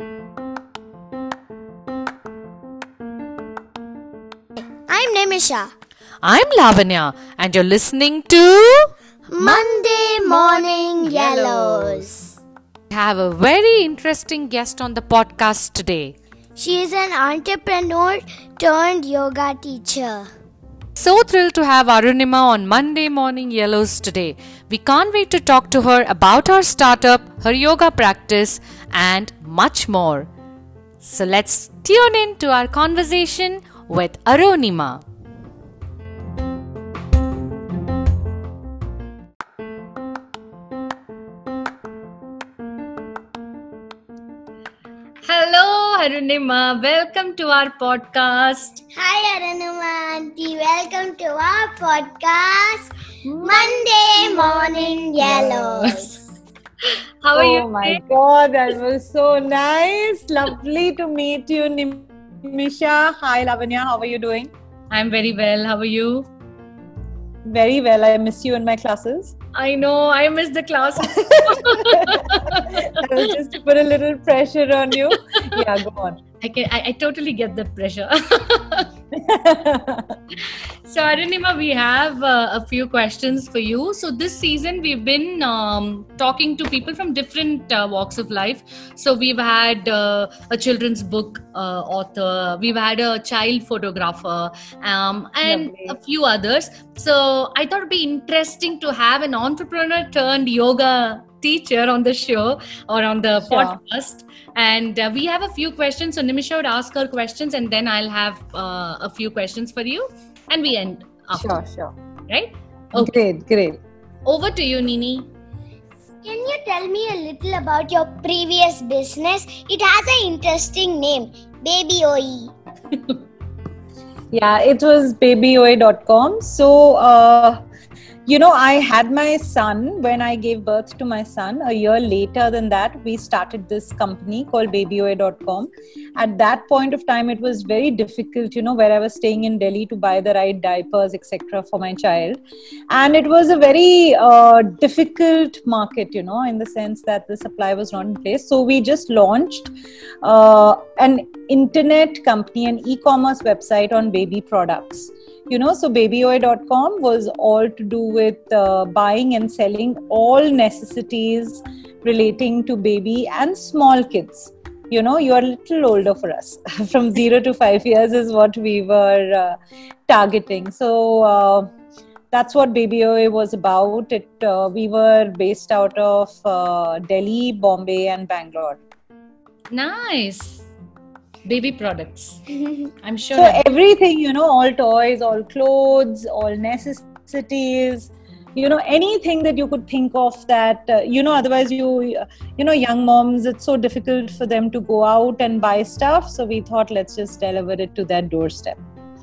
I'm Nimisha. I'm Lavanya, and you're listening to. Monday Morning Yellows. We have a very interesting guest on the podcast today. She is an entrepreneur turned yoga teacher. So thrilled to have Arunima on Monday Morning Yellows today. We can't wait to talk to her about her startup, her yoga practice, and much more. So let's tune in to our conversation with Arunima. Hello, Arunima. Welcome to our podcast. Hi Arunima auntie, welcome to our podcast Monday Morning Yellows. How are you? Oh my today? god, that was so nice. Lovely to meet you, Nimisha. Hi, Lavanya. How are you doing? I'm very well. How are you? Very well. I miss you in my classes. I know. I miss the classes. that was just to put a little pressure on you. Yeah, go on. I can. I, I totally get the pressure. so Arunima, we have uh, a few questions for you. So this season we've been um, talking to people from different uh, walks of life. So we've had uh, a children's book uh, author, we've had a child photographer, um, and Lovely. a few others. So I thought it'd be interesting to have an entrepreneur turned yoga teacher on the show or on the Sure. podcast and uh, we have a few questions so nimisha would ask her questions and then i'll have uh, a few questions for you and we end after Sure, sure. right okay Great, great. over to you nini Can you tell me a little about your previous business? It has an interesting name, Baby OE. Yeah, it was babyoye.com. So, uh, you know, I had my son when I gave birth to my son. A year later than that, we started this company called babyoye.com. At that point of time, it was very difficult, you know, where I was staying in Delhi to buy the right diapers, etc., for my child. And it was a very uh, difficult market, you know, in the sense that the supply was not in place. So, we just launched uh, an internet company, an e commerce website on baby products. You know, so babyoye.com was all to do with uh, buying and selling all necessities relating to baby and small kids. You know, you are a little older for us. From zero to five years is what we were uh, targeting. So, uh, that's what Baby was about. It uh, we were based out of uh, Delhi, Bombay, and Bangalore. nice baby products i'm sure So everything, you know, all toys, all clothes, all necessities, you know, anything that you could think of that, uh, you know, otherwise you, you know, young moms, it's so difficult for them to go out and buy stuff. So we thought, let's just deliver it to their doorstep,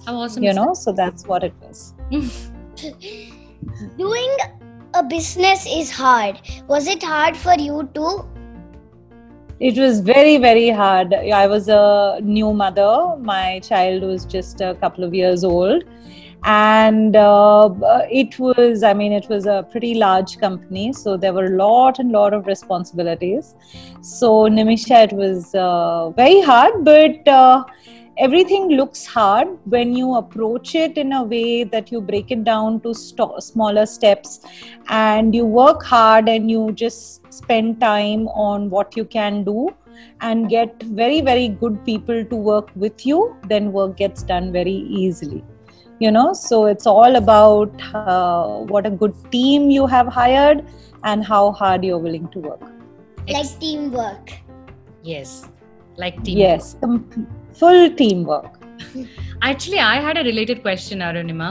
how awesome you is know. So that's what it was. Doing a business is hard. Was it hard for you too? It was very, very hard. I was a new mother. My child was just a couple of years old. And uh, it was, I mean, it was a pretty large company. So there were a lot and lot of responsibilities. So, Nimisha, it was uh, very hard, but uh, everything looks hard when you approach it in a way that you break it down to sto- smaller steps and you work hard and you just spend time on what you can do and get very very good people to work with you then work gets done very easily. You know so it's all about uh, what a good team you have hired and how hard you're willing to work. Like teamwork. yes like team. Yes com- full teamwork actually i had a related question arunima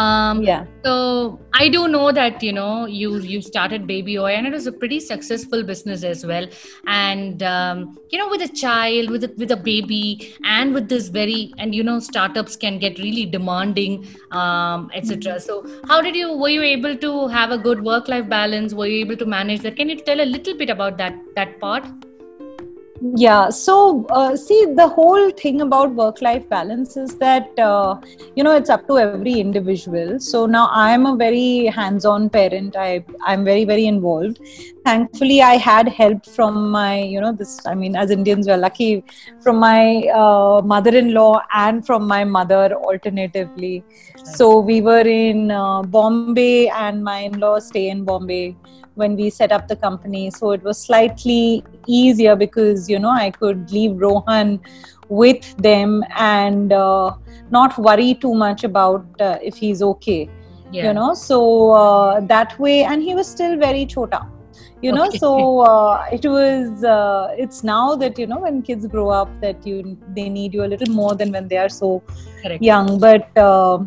um yeah So I do know that you know you you started BabyOye and it was a pretty successful business as well. And um, you know, with a child, with a, with a baby, and with this very and you know, startups can get really demanding, um, etc. So how did you were you able to have a good work life balance? Were you able to manage that? Can you tell a little bit about that that part? Yeah so uh, see the whole thing about work life balance is that uh, you know it's up to every individual. So now i'm a very hands on parent. I i'm very very involved. Thankfully I had help from my, you know, this, I mean, as Indians, we're lucky from my uh, mother in law and from my mother alternatively. So we were in uh, Bombay, and my in law stay in Bombay when we set up the company. So it was slightly easier because, you know, I could leave Rohan with them and uh, not worry too much about uh, if he's okay Yeah. you know so uh, that way and he was still very chota you know Okay. so uh, it was uh, it's now that you know when kids grow up that you they need you a little more than when they are so Correct. young but uh,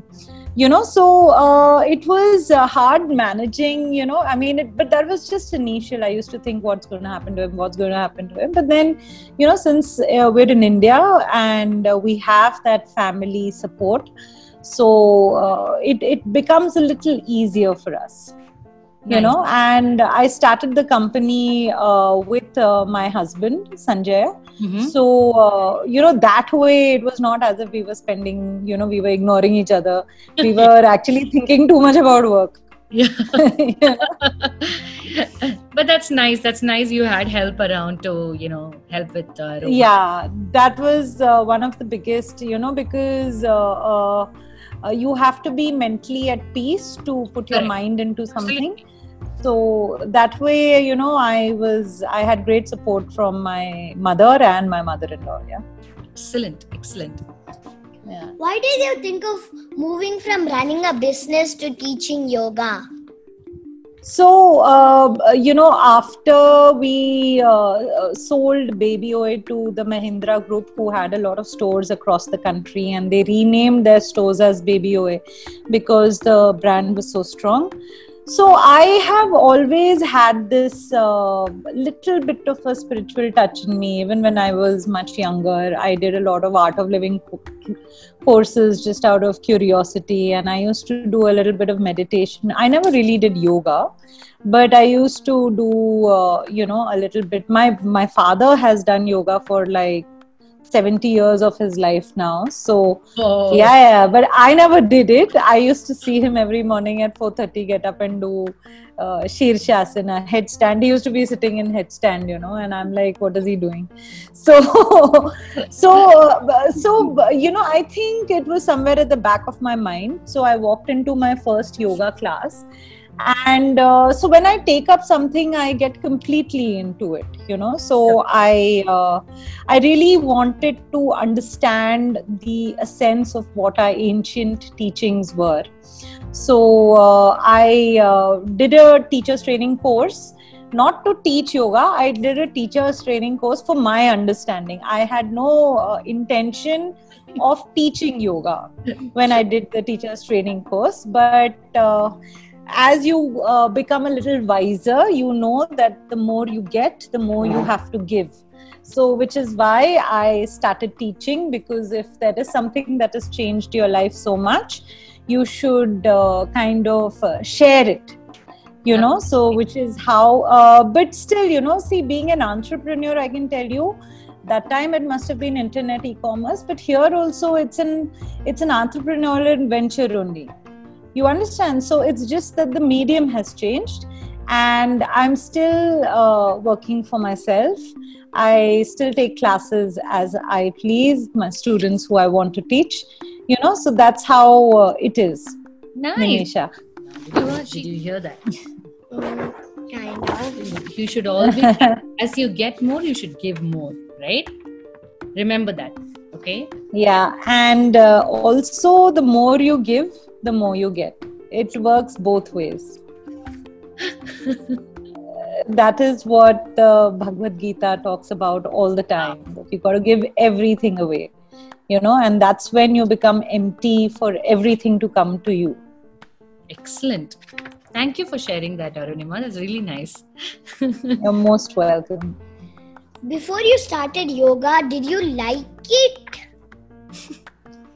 you know so uh, it was uh, hard managing you know i mean it, but that was just initial i used to think what's going to happen to him what's going to happen to him but then you know since uh, we're in india and uh, we have that family support so uh, it, it becomes a little easier for us you Nice. know and i started the company uh, with uh, my husband sanjay Mhm. so uh, you know that way it was not as if we were spending you know we were ignoring each other we were actually thinking too much about work Yeah. But that's nice. That's nice. You had help around to, you know, help with. Uh, yeah that was uh, one of the biggest you know because uh, you have to be mentally at peace to put your Correct. mind into something Absolutely. so that way you know i was i had great support from my mother and my mother-in-law yeah Excellent. Excellent. yeah Why did you think of moving from running a business to teaching yoga? So, uh, you know, after we uh, uh, sold BabyOye to the Mahindra Group, who had a lot of stores across the country, and they renamed their stores as BabyOye because the brand was so strong. So, I have always had this uh, little bit of a spiritual touch in me, even when I was much younger. I did a lot of art of living courses just out of curiosity. And i used to do a little bit of meditation. I never really did yoga but i used to do uh, you know a little bit. My my father has done yoga for like 70 years of his life now so Oh, yeah yeah but i never did it. I used to see him every morning at 4.30 get up and do uh, shirshasana headstand. He used to be sitting in headstand you know and i'm like what is he doing? So so so you know i think it was somewhere at the back of my mind. So i walked into my first yoga class and uh, so when i take up something i get completely into it you know? So i uh, i really wanted to understand the essence of what our ancient teachings were. So uh, i uh, did a teachers training course not to teach yoga i did a teachers training course for my understanding. I had no uh, intention of teaching yoga when i did the teachers training course but uh, as you uh, become a little wiser you know that the more you get the more you have to give. So which is why i started teaching because if there is something that has changed your life so much you should uh, kind of uh, share it you know? So which is how uh, but still you know see being an entrepreneur i can tell you that time it must have been internet e-commerce but here also it's an it's an entrepreneurial venture only you understand so it's just that the medium has changed and i'm still uh, working for myself i still take classes as i please my students who i want to teach you know so that's how uh, it is Nice. Nimisha. Did you hear that? Mm, kind of. You should always, as you get more, you should give more, right? Remember that. Okay. yeah and uh, also the more you give the more you get it works both ways that is what the Bhagavad Gita talks about all the time. You've got to give everything away, you know, and that's when you become empty for everything to come to you. Excellent. Thank you for sharing that, Arunima. That's really nice. You're most welcome. Before you started yoga, did you like it?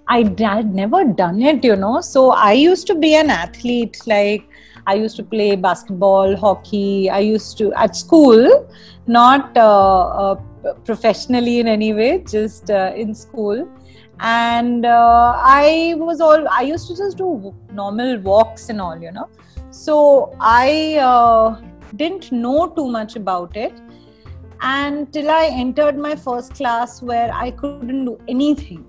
I had never done it, you know. So I used to be an athlete. Like I used to play basketball, hockey. I used to at school, not uh, uh, professionally in any way, just uh, in school. And uh, I was all. I used to just do normal walks and all, you know. So I uh, didn't know too much about it and till i entered my first class where i couldn't do anything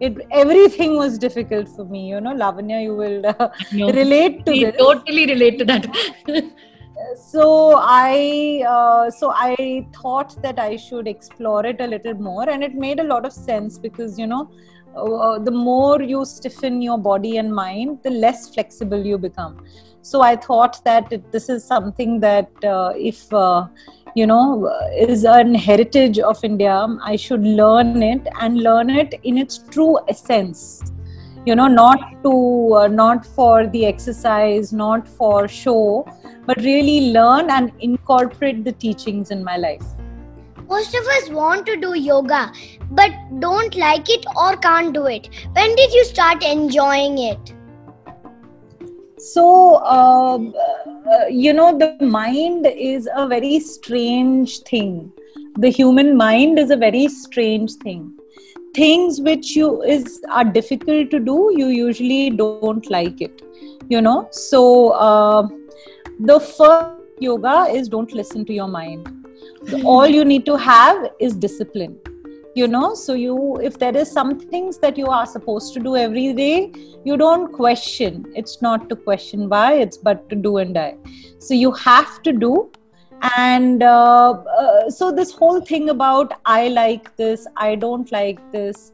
it everything was difficult for me you know lavanya you will uh, No. relate to this totally relate to that. so i uh, so i thought that i should explore it a little more and it made a lot of sense because you know uh, the more you stiffen your body and mind the less flexible you become so i thought that this is something that uh, if uh, you know is an heritage of india i should learn it and learn it in its true essence you know not to uh, not for the exercise not for show but really learn and incorporate the teachings in my life Most of us want to do yoga but don't like it or can't do it. When did you start enjoying it? So uh, uh, you know the mind is a very strange thing. The human mind is a very strange thing. Things which you is are difficult to do you usually don't like it you know? So uh, the first yoga is don't listen to your mind. All you need to have is discipline you know so you if there is some things that you are supposed to do every day you don't question. It's not to question why it's but to do and die. So you have to do. And uh, uh, so this whole thing about i like this i don't like this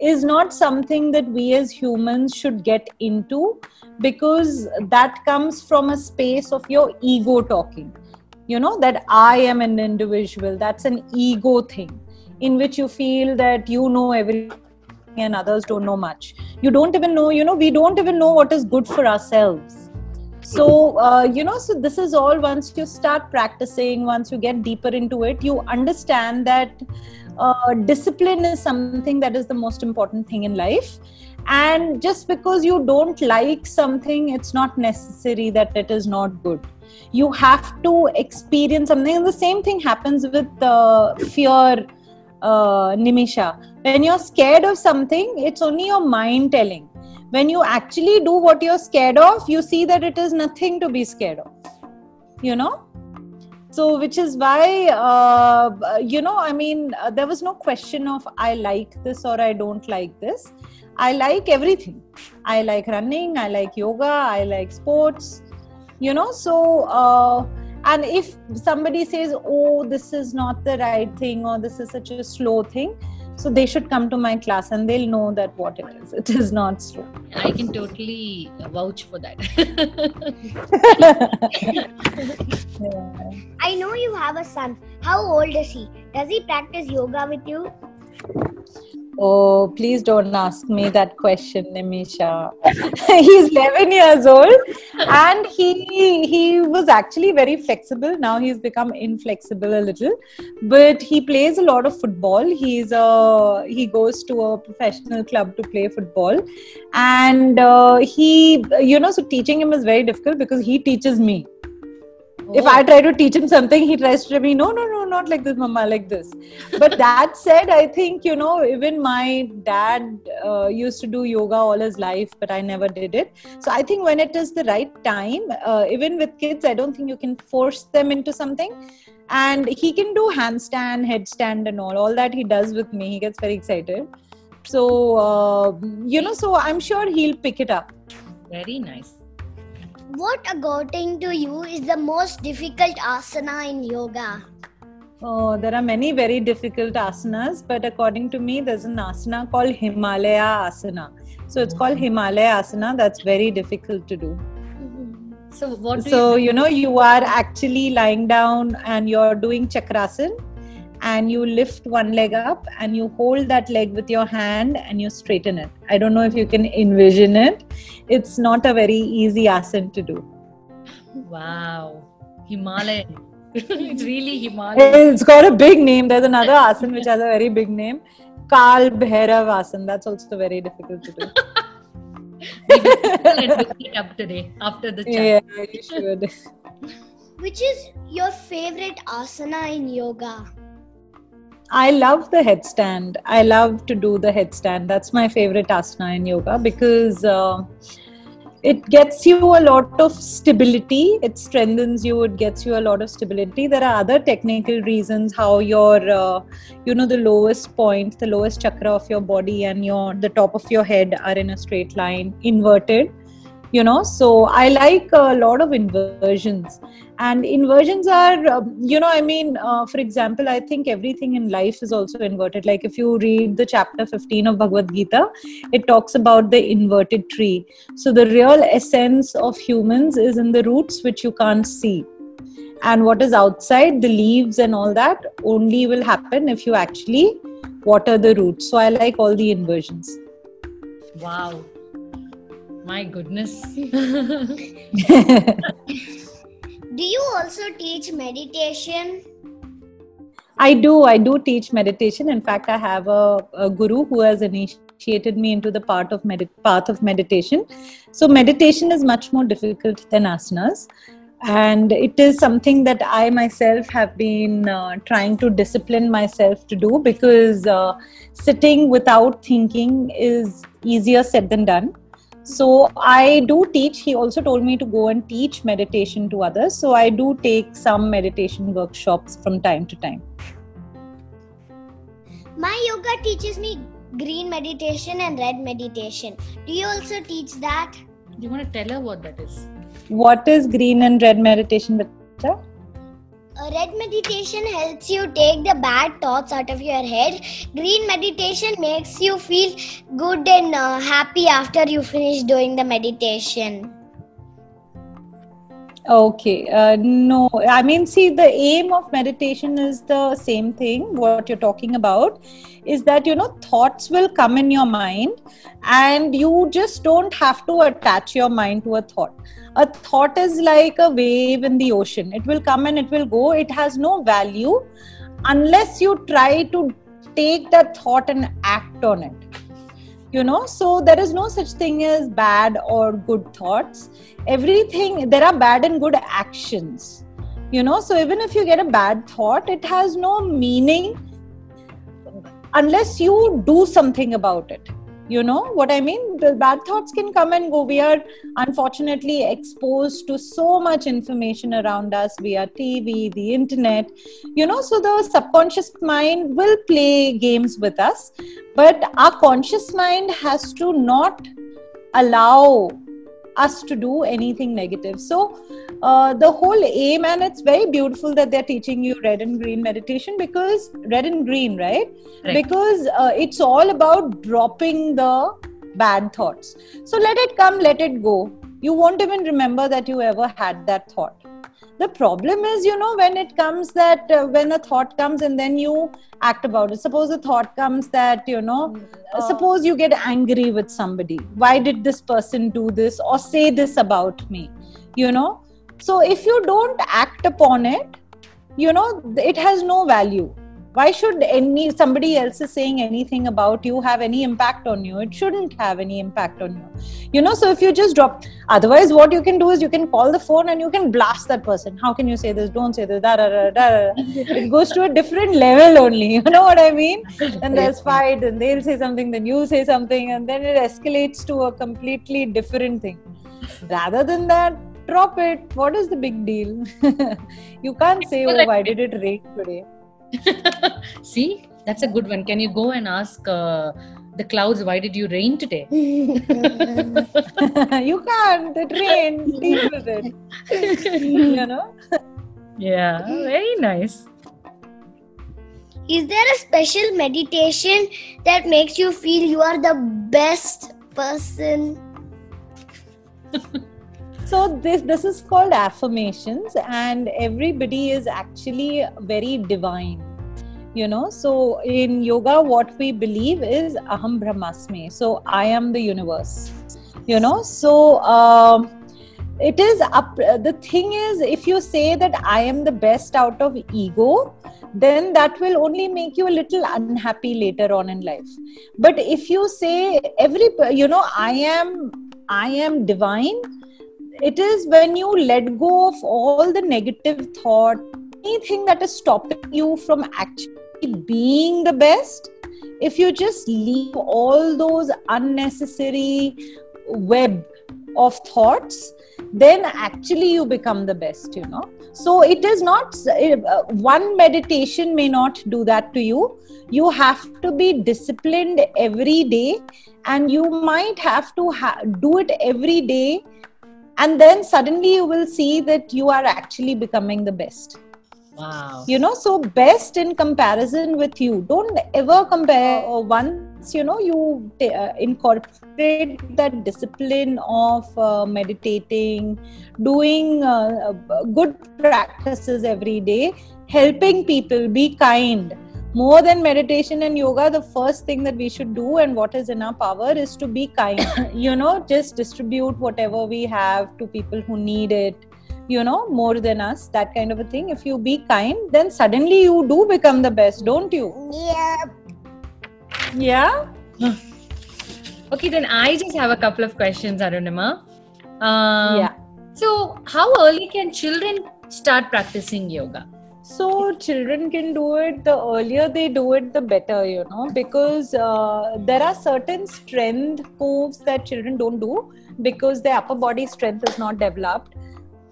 is not something that we as humans should get into because that comes from a space of your ego talking. You know that i am an individual that's an ego thing in which you feel that you know everything and others don't know much. You don't even know you know we don't even know what is good for ourselves. So uh, you know so this is all once you start practicing once you get deeper into it you understand that uh, discipline is something that is the most important thing in life. And just because you don't like something it's not necessary that it is not good. You have to experience something. And the same thing happens with uh, fear uh, nimisha when you're scared of something it's only your mind telling. When you actually do what you're scared of you see that it is nothing to be scared of you know? So which is why uh, you know i mean uh, there was no question of i like this or i don't like this. I like everything. I like running i like yoga i like sports you know? So uh, and if somebody says oh this is not the right thing or this is such a slow thing so they should come to my class and they'll know that what it is it is not slow I can totally vouch for that. Yeah. I know you have a son. How old is he? Does he practice yoga with you? Oh, please don't ask me that question, Nimisha. he's 11 years old and he he was actually very flexible. Now he's become inflexible a little, but he plays a lot of football. He's a he goes to a professional club to play football, and uh, he you know so teaching him is very difficult because he teaches me if Oh. I try to teach him something, he tries to tell me, no, no, no, not like this, mama, like this. But that said, I think, you know, even my dad uh, used to do yoga all his life, but I never did it. So I think when it is the right time, uh, even with kids, I don't think you can force them into something. And he can do handstand, headstand, and all. All that he does with me, he gets very excited. So, uh, you know, so I'm sure he'll pick it up. Very nice. What, according to you, is the most difficult asana in yoga? Oh, there are many very difficult asanas, but according to me, there's an asana called Himalaya Asana. So it's called Himalaya Asana. That's very difficult to do. So what? Do So, you, you know, you are actually lying down and you're doing chakrasan and you lift one leg up and you hold that leg with your hand and you straighten it. I don't know if you can envision it. It's not a very easy asana to do. wow, Himalayan. it's really Himalayan. It's got a big name. There's another asana which has a very big name. Kal Bhairav asana. That's also very difficult to do. We will look it up today after the chat. yeah, you should. Which is your favorite asana in yoga? I love the headstand. I love to do the headstand. That's my favorite asana in yoga because uh, it gets you a lot of stability it strengthens you it gets you a lot of stability there are other technical reasons how your uh, you know the lowest point the lowest chakra of your body and your the top of your head are in a straight line inverted you know? So i like a lot of inversions. And inversions are um, you know i mean uh, for example i think everything in life is also inverted. Like if you read the chapter 15 of bhagavad gita it talks about the inverted tree. So the real essence of humans is in the roots which you can't see. And what is outside the leaves and all that only will happen if you actually water the roots. So i like all the inversions. Wow my goodness. do you also teach meditation? I do. I do teach meditation. In fact, I have a, a guru who has initiated me into the part of med- path of meditation. So meditation is much more difficult than asanas, and it is something that I myself have been uh, trying to discipline myself to do because uh, sitting without thinking is easier said than done so i do teach. He also told me to go and teach meditation to others. So i do take some meditation workshops from time to time. My yoga teaches me green meditation and red meditation. Do you also teach that? Do you want to tell her what that is? What is green and red meditation Bacha? A red meditation helps you take the bad thoughts out of your head. Green meditation makes you feel good and uh, happy after you finish doing the meditation. Okay, uh, no, I mean, see, the aim of meditation is the same thing, what you're talking about is that you know thoughts will come in your mind and you just don't have to attach your mind to a thought. A thought is like a wave in the ocean. It will come and it will go. It has no value unless you try to take that thought and act on it you know? So there is no such thing as bad or good thoughts. Everything there are bad and good actions you know? So even if you get a bad thought it has no meaning unless you do something about it you know what i mean? The bad thoughts can come and go. We are unfortunately exposed to so much information around us via tv the internet. You know so the subconscious mind will play games with us but our conscious mind has to not allow us to do anything negative. So, uh, the whole aim, and it's very beautiful that they're teaching you red and green meditation because red and green, right? right. Because uh, it's all about dropping the bad thoughts. So, let it come, let it go. You won't even remember that you ever had that thought. The problem is you know when it comes that uh, when a thought comes and then you act about it. Suppose a thought comes that you know uh, suppose you get angry with somebody. Why did this person do this or say this about me? You know? So if you don't act upon it you know it has no value why should any somebody else is saying anything about you have any impact on you? It shouldn't have any impact on you. You know so if you just drop otherwise what you can do is you can call the phone and you can blast that person. How can you say this? Don't say this. Da, da, da, da, da. it goes to a different level only. You know what i mean? And there's fight and they'll say something then you say something and then it escalates to a completely different thing. Rather than that drop it. What is the big deal? You can't say oh why did it rain today See, that's a good one. Can you go and ask uh, the clouds, why did you rain today? you can't. It rained. Deal with it. you know? Yeah, very nice. Is there a special meditation that makes you feel you are the best person? so this this is called affirmations and everybody is actually very divine you know? So in yoga what we believe is aham brahmasmi so i am the universe you know? So um, it is up the thing is if you say that i am the best out of ego then that will only make you a little unhappy later on in life. But if you say every you know i am i am divine it is when you let go of all the negative thought anything that is stopping you from actually being the best if you just leave all those unnecessary web of thoughts then actually you become the best you know. So it is not uh, one meditation may not do that to you. You have to be disciplined every day and you might have to ha- do it every day and then suddenly you will see that you are actually becoming the best. Wow. You know so best in comparison with you. Don't ever compare uh, once you know you t- uh, incorporate that discipline of uh, meditating doing uh, good practices every day helping people be kind more than meditation and yoga the first thing that we should do and what is in our power is to be kind. You know just distribute whatever we have to people who need it you know more than us that kind of a thing. If you be kind then suddenly you do become the best don't you? Yeah. yeah? Okay then i just have a couple of questions arunima. Um, yeah. so how early can children start practicing yoga so children can do it the earlier they do it the better you know because uh, there are certain strength moves that children don't do because their upper body strength is not developed.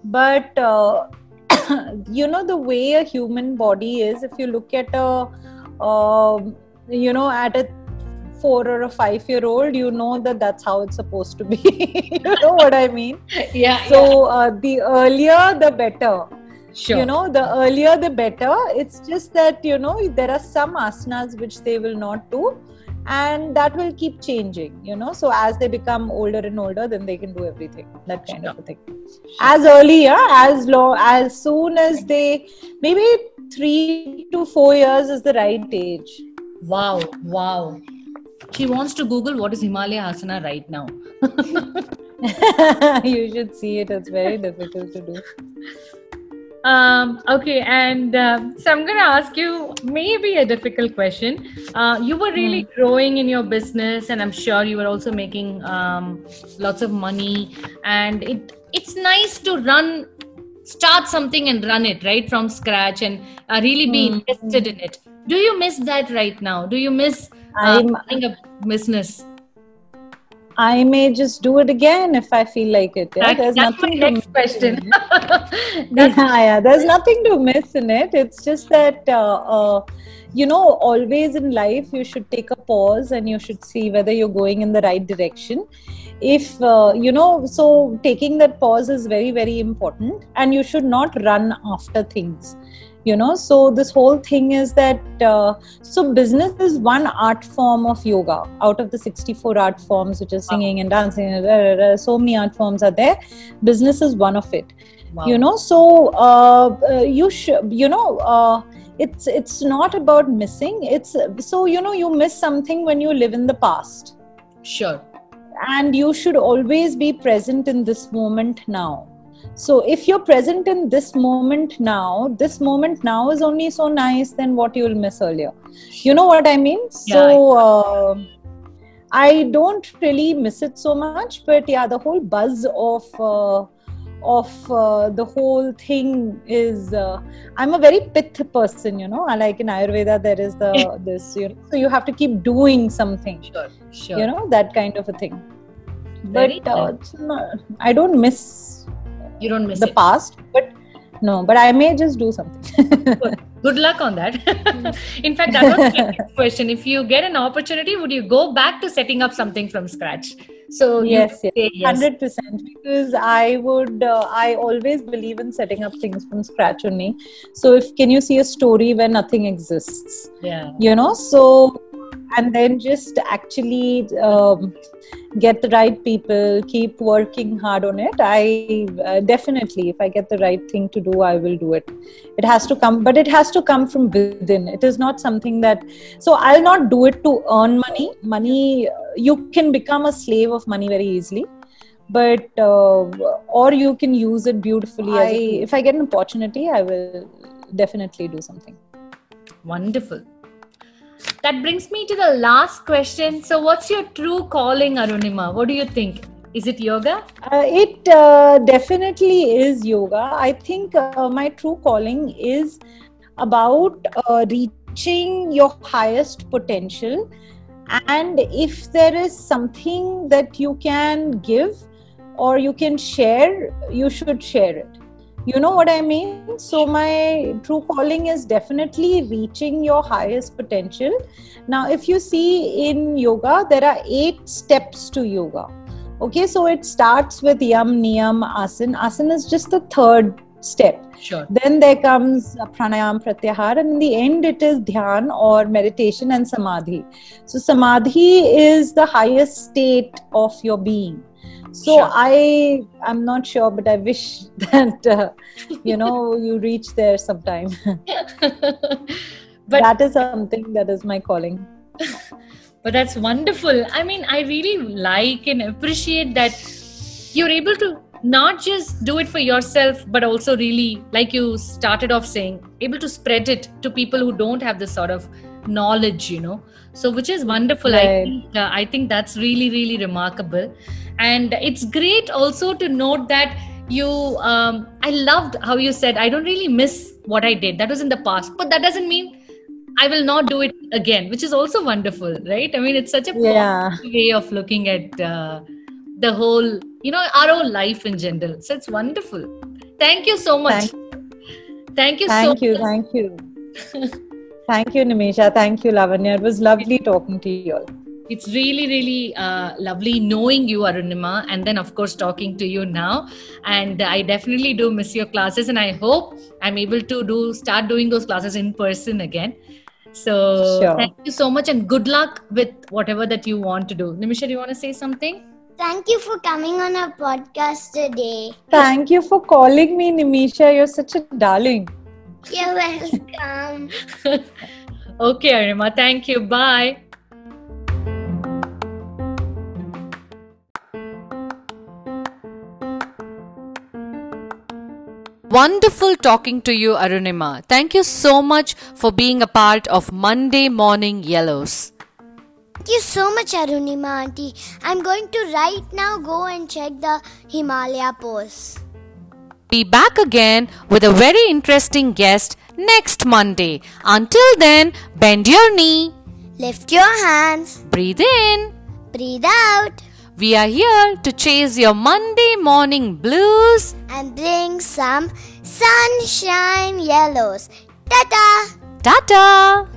But uh, you know the way a human body is if you look at a um, you know at a four or a five year old you know that that's how it's supposed to be. You know what i mean? Yeah so uh, the earlier the better sure. you know the earlier the better. It's just that you know there are some asanas which they will not do and that will keep changing you know. So as they become older and older then they can do everything that kind of a thing. As early yeah as low as soon as they maybe three to four years is the right age. Wow wow. She wants to google what is himalaya asana right now. You should see it. It's very difficult to do um, okay, and um, so I'm going to ask you maybe a difficult question. Uh, you were really Hmm. growing in your business, and I'm sure you were also making um, lots of money. And it it's nice to run, start something and run it right from scratch, and uh, really be Hmm. invested in it. Do you miss that right now? Do you miss uh, I'm- running a business? I may just do it again if I feel like it. Yeah? That- There's that's my nothing to next miss question. Yeah, yeah. There's nothing to miss in it. It's just that uh, uh, you know, always in life you should take a pause and you should see whether you're going in the right direction. If uh, you know, so taking that pause is very, very important, and you should not run after things. You know, so this whole thing is that uh, so business is one art form of yoga out of the 64 art forms, which is singing and dancing. da, da, da, So many art forms are there. Business is one of it Wow. you know so uh, uh, you should you know uh, it's it's not about missing it's so you know you miss something when you live in the past Sure. and you should always be present in this moment now so if you're present in this moment now this moment now is only so nice than what you'll miss earlier. You know what i mean? So uh, i don't really miss it so much but yeah the whole buzz of uh, of uh, the whole thing is uh, i'm a very pitta person you know? I like in ayurveda there is the this you know so you have to keep doing something Sure. Sure. you know that kind of a thing. Very but uh, i don't miss you don't miss the it. past but no but i may just do something Good luck on that. In fact, that was next question. If you get an opportunity, would you go back to setting up something from scratch? So yes yes yes. 100% because i would uh, i always believe in setting up things from scratch only so if can you see a story where nothing exists Yeah. you know so and then just actually um, get the right people keep working hard on it. I uh, definitely if i get the right thing to do i will do it. It has to come but it has to come from within. It is not something that so i'll not do it to earn money. Money you can become a slave of money very easily but uh, or you can use it beautifully I, if i get an opportunity i will definitely do something. Wonderful. That brings me to the last question. So, what's your true calling, Arunima? What do you think? Is it yoga? Uh, it uh, definitely is yoga. I think uh, my true calling is about uh, reaching your highest potential. And if there is something that you can give or you can share, you should share it. You know what I mean? So, my true calling is definitely reaching your highest potential. Now, if you see in yoga, there are eight steps to yoga. Okay, so it starts with yam, niyam, asan. Asan is just the third step. Sure. Then there comes pranayam, pratyahar, and in the end, it is dhyan or meditation and samadhi. So, samadhi is the highest state of your being. So, Sure. I I'm not sure, but I wish that uh, you know you reach there sometime. but that is something that is my calling. but that's wonderful i mean i really like and appreciate that you're able to not just do it for yourself but also really like you started off saying able to spread it to people who don't have this sort of knowledge you know so which is wonderful i think uh, i think that's really really remarkable and it's great also to note that you um, i loved how you said i don't really miss what i did that was in the past but that doesn't mean I will not do it again, which is also wonderful, right? I mean, it's such a Yeah. way of looking at uh, the whole, you know, our whole life in general. So it's wonderful. Thank you so much. Thank, you Thank so you, much. thank you. Thank you, Nimisha. Thank you, Lavanya. It was lovely talking to you all. It's really, really uh, lovely knowing you, Arunima, and then, of course, talking to you now. And I definitely do miss your classes, and I hope I'm able to do start doing those classes in person again. So Sure. thank you so much, and good luck with whatever that you want to do. Nimisha, do you want to say something? Thank you for coming on our podcast today. Thank you for calling me, Nimisha. You're such a darling. You're welcome. okay, Arima. Thank you. Bye. Wonderful talking to you, Arunima. Thank you so much for being a part of Monday Morning Yellows. Thank you so much, Arunima auntie. I'm going to right now go and check the Himalaya post. Be back again with a very interesting guest next Monday. Until then, bend your knee, Lift your hands, breathe in. breathe out, We are here to chase your Monday morning blues. and bring some sunshine yellows. Ta-ta! Tata!